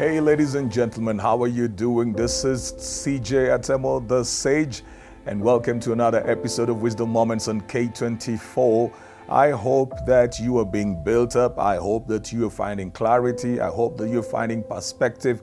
Hey, ladies and gentlemen, how are you doing? This is CJ Atemo, the Sage, and welcome to another episode of Wisdom Moments on K24. I hope that you are being built up. I hope that you are finding clarity. I hope that you're finding perspective.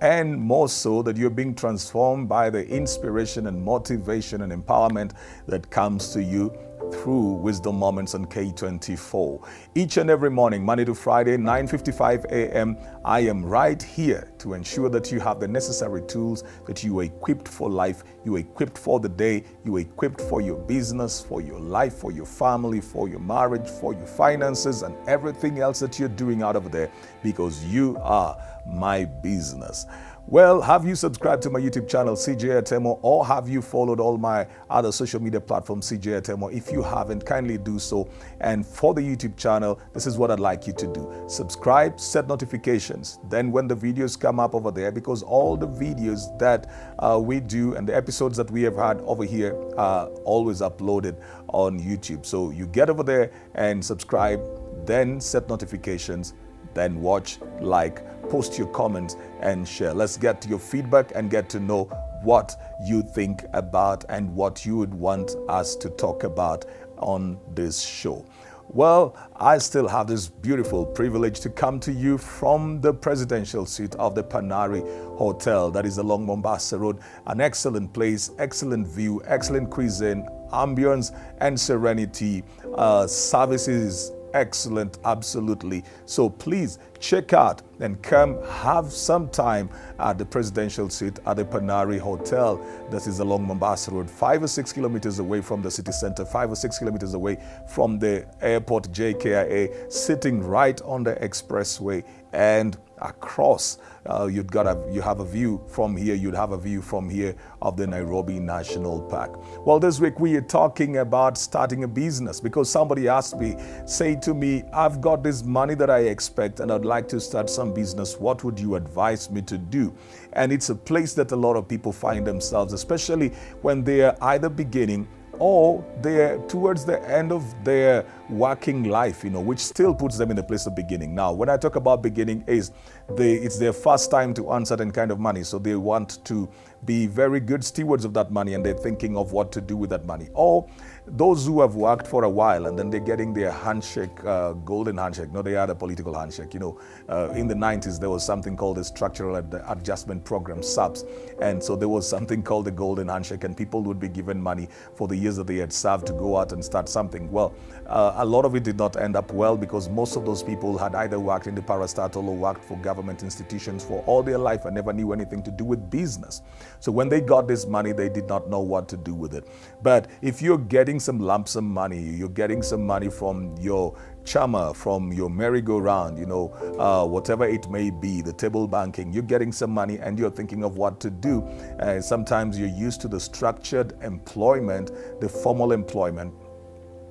And more so, that you're being transformed by the inspiration and motivation and empowerment that comes to you through Wisdom Moments on K24. Each and every morning, Monday to Friday, 9:55 a.m., I am right here to ensure that you have the necessary tools that you are equipped for life, you are equipped for the day, you are equipped for your business, for your life, for your family, for your marriage, for your finances and everything else that you're doing out of there because you are my business. Well, have you subscribed to my YouTube channel, CJ Atemo, or have you followed all my other social media platforms, CJ Atemo? If you haven't, kindly do so. And for the YouTube channel, this is what I'd like you to do subscribe, set notifications. Then, when the videos come up over there, because all the videos that uh, we do and the episodes that we have had over here are always uploaded on YouTube. So, you get over there and subscribe, then set notifications then watch, like, post your comments, and share. Let's get your feedback and get to know what you think about and what you would want us to talk about on this show. Well, I still have this beautiful privilege to come to you from the presidential suite of the Panari Hotel that is along Mombasa Road. An excellent place, excellent view, excellent cuisine, ambience, and serenity. Uh, services excellent, absolutely. So please check out and come have some time at the presidential suite at the Panari Hotel that is along Mombasa Road, five or six kilometers away from the city center, five or six kilometers away from the airport JKIA, sitting right on the expressway and across. Uh, you'd got a, you have a view from here. You'd have a view from here of the Nairobi National Park. Well, this week we are talking about starting a business because somebody asked me, say to me, I've got this money that I expect and I'd like to start some business. What would you advise me to do? And it's a place that a lot of people find themselves, especially when they are either beginning or they're towards the end of their working life, you know, which still puts them in the place of beginning. Now, when I talk about beginning, is they, it's their first time to earn certain kind of money, so they want to be very good stewards of that money, and they're thinking of what to do with that money. Or those who have worked for a while and then they're getting their handshake, uh, golden handshake. No, they had a political handshake. You know, uh, in the 90s, there was something called the Structural Ad- Adjustment Program, SAPS. And so there was something called the golden handshake, and people would be given money for the years that they had served to go out and start something. Well, uh, a lot of it did not end up well because most of those people had either worked in the parastatal or worked for government institutions for all their life and never knew anything to do with business. So when they got this money, they did not know what to do with it. But if you're getting some lump sum money, you're getting some money from your chama, from your merry-go-round, you know, uh, whatever it may be, the table banking, you're getting some money and you're thinking of what to do. Uh, sometimes you're used to the structured employment, the formal employment,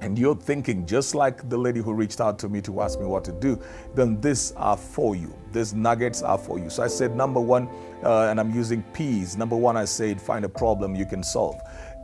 and you're thinking, just like the lady who reached out to me to ask me what to do, then these are for you. These nuggets are for you. So I said, number one, uh, and I'm using P's. Number one, I said, find a problem you can solve.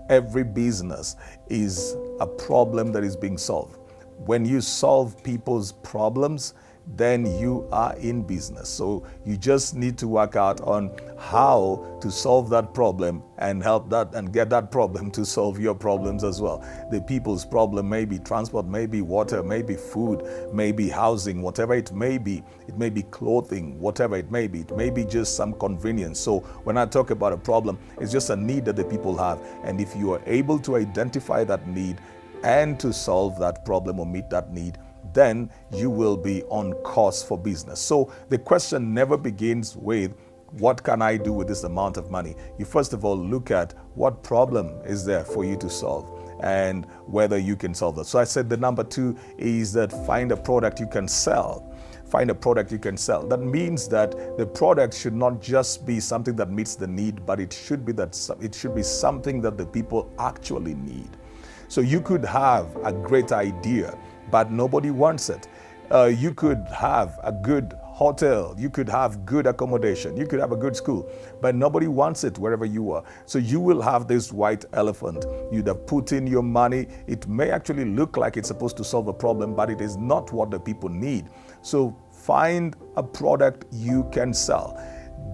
Every business is a problem that is being solved. When you solve people's problems, then you are in business. So you just need to work out on how to solve that problem and help that and get that problem to solve your problems as well. The people's problem may be transport, maybe water, maybe food, maybe housing, whatever it may be. It may be clothing, whatever it may be. It may be just some convenience. So when I talk about a problem, it's just a need that the people have. And if you are able to identify that need and to solve that problem or meet that need, then you will be on course for business. So the question never begins with, what can I do with this amount of money? You first of all look at what problem is there for you to solve and whether you can solve that. So I said the number two is that find a product you can sell find a product you can sell. That means that the product should not just be something that meets the need, but it should be that it should be something that the people actually need. So you could have a great idea but nobody wants it. Uh, you could have a good hotel, you could have good accommodation, you could have a good school, but nobody wants it wherever you are. So you will have this white elephant. You'd have put in your money. It may actually look like it's supposed to solve a problem, but it is not what the people need. So find a product you can sell.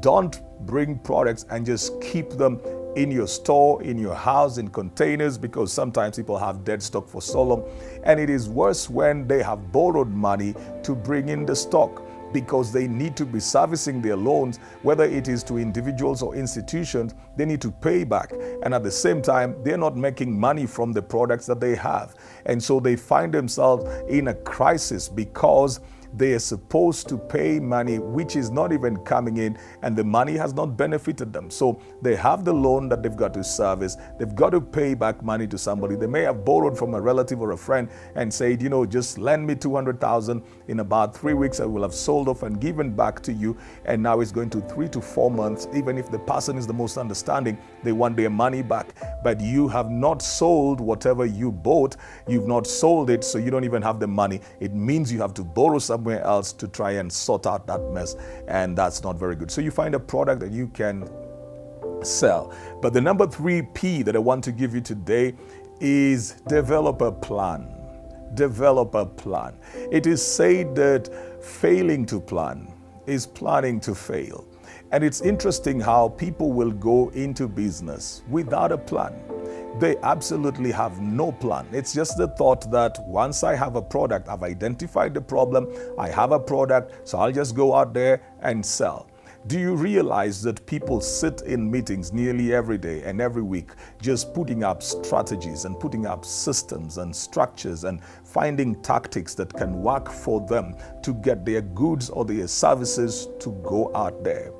Don't bring products and just keep them in your store, in your house, in containers, because sometimes people have dead stock for so long. And it is worse when they have borrowed money to bring in the stock because they need to be servicing their loans, whether it is to individuals or institutions, they need to pay back. And at the same time, they're not making money from the products that they have. And so they find themselves in a crisis because they are supposed to pay money which is not even coming in and the money has not benefited them. So they have the loan that they've got to service. They've got to pay back money to somebody. They may have borrowed from a relative or a friend and said, you know, just lend me 200,000 in about three weeks. I will have sold off and given back to you. And now it's going to three to four months. Even if the person is the most understanding, they want their money back. But you have not sold whatever you bought. You've not sold it, so you don't even have the money. It means you have to borrow some somewhere else to try and sort out that mess. And that's not very good. So you find a product that you can sell. But the number three P that I want to give you today is develop a plan. Develop a plan. It is said that failing to plan is planning to fail. And it's interesting how people will go into business without a plan. They absolutely have no plan. It's just the thought that once I have a product, I've identified the problem, I have a product, so I'll just go out there and sell. Do you realize that people sit in meetings nearly every day and every week just putting up strategies and putting up systems and structures and finding tactics that can work for them to get their goods or their services to go out there?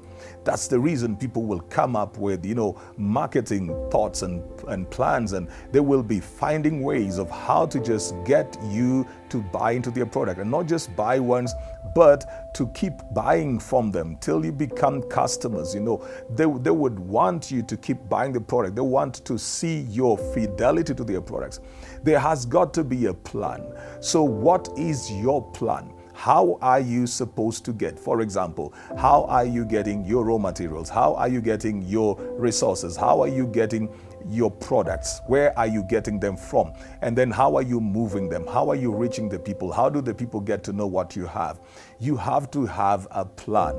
That's the reason people will come up with, you know, marketing thoughts and, and plans, and they will be finding ways of how to just get you to buy into their product and not just buy once, but to keep buying from them till you become customers. You know, they, they would want you to keep buying the product, they want to see your fidelity to their products. There has got to be a plan. So, what is your plan? How are you supposed to get? For example, how are you getting your raw materials? How are you getting your resources? How are you getting your products? Where are you getting them from? And then how are you moving them? How are you reaching the people? How do the people get to know what you have? You have to have a plan.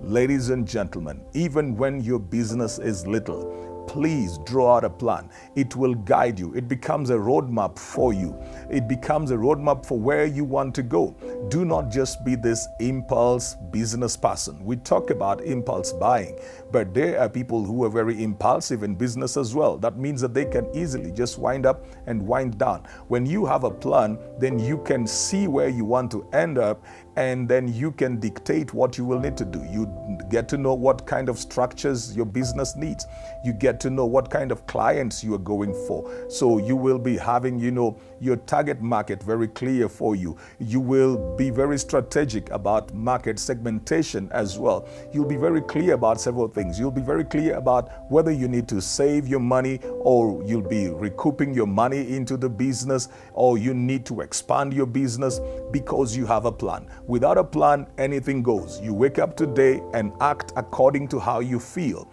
Ladies and gentlemen, even when your business is little, please draw out a plan. It will guide you. It becomes a roadmap for you. It becomes a roadmap for where you want to go. Do not just be this impulse business person. We talk about impulse buying, but there are people who are very impulsive in business as well. That means that they can easily just wind up and wind down. When you have a plan, then you can see where you want to end up and then you can dictate what you will need to do. You get to know what kind of structures your business needs. You get to know what kind of clients you are going for. So you will be having, you know, your target market very clear for you. You will be very strategic about market segmentation as well. You'll be very clear about several things. You'll be very clear about whether you need to save your money or you'll be recouping your money into the business or you need to expand your business because you have a plan. Without a plan, anything goes. You wake up today and act according to how you feel.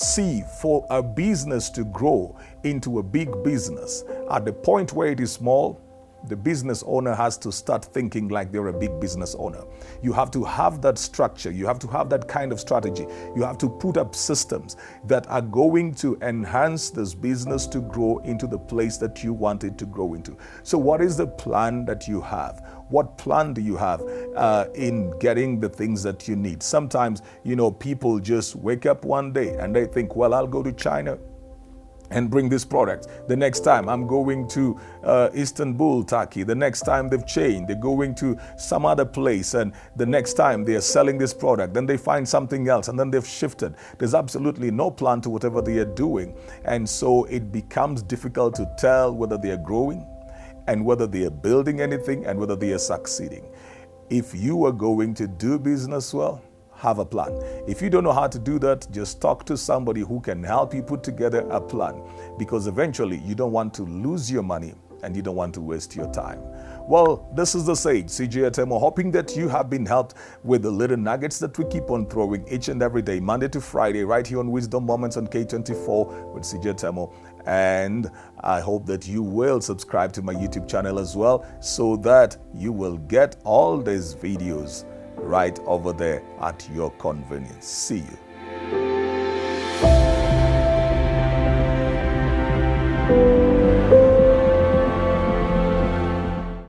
See, for a business to grow into a big business, at the point where it is small, the business owner has to start thinking like they're a big business owner. You have to have that structure. You have to have that kind of strategy. You have to put up systems that are going to enhance this business to grow into the place that you want it to grow into. So, what is the plan that you have? What plan do you have uh, in getting the things that you need? Sometimes, you know, people just wake up one day and they think, well, I'll go to China and bring this product. The next time I'm going to uh, Istanbul, Turkey. The next time they've changed, they're going to some other place, and the next time they are selling this product, then they find something else, and then they've shifted. There's absolutely no plan to whatever they are doing, and so it becomes difficult to tell whether they are growing, and whether they are building anything, and whether they are succeeding. If you are going to do business well, have a plan. If you don't know how to do that, just talk to somebody who can help you put together a plan because eventually you don't want to lose your money and you don't want to waste your time. Well, this is the Sage, CJ Atemo, hoping that you have been helped with the little nuggets that we keep on throwing each and every day, Monday to Friday, right here on Wisdom Moments on K24 with CJ Atemo. And I hope that you will subscribe to my YouTube channel as well so that you will get all these videos right over there at your convenience. See you.